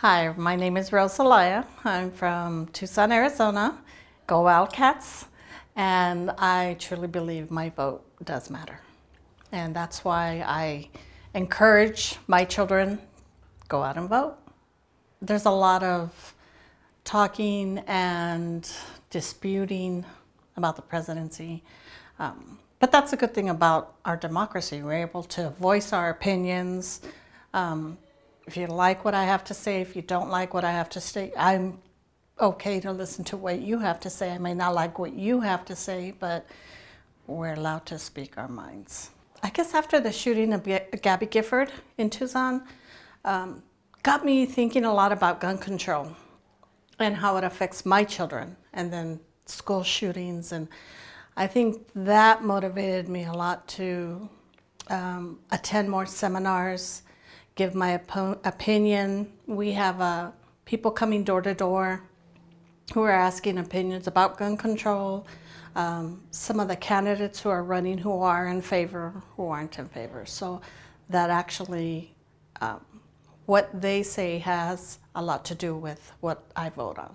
Hi, my name is Rosalia. I'm from Tucson, Arizona. Go Wildcats. And I truly believe my vote does matter. And that's why I encourage my children go out and vote. There's a lot of talking and disputing about the presidency. Um, but that's a good thing about our democracy. We're able to voice our opinions. Um, if you like what I have to say, if you don't like what I have to say, I'm okay to listen to what you have to say. I may not like what you have to say, but we're allowed to speak our minds. I guess after the shooting of Gabby Gifford in Tucson, um, got me thinking a lot about gun control and how it affects my children, and then school shootings. And I think that motivated me a lot to um, attend more seminars, give my op- opinion. We have uh, people coming door to door who are asking opinions about gun control. Um, some of the candidates who are running who are in favor, who aren't in favor. So that actually, um, what they say has a lot to do with what I vote on.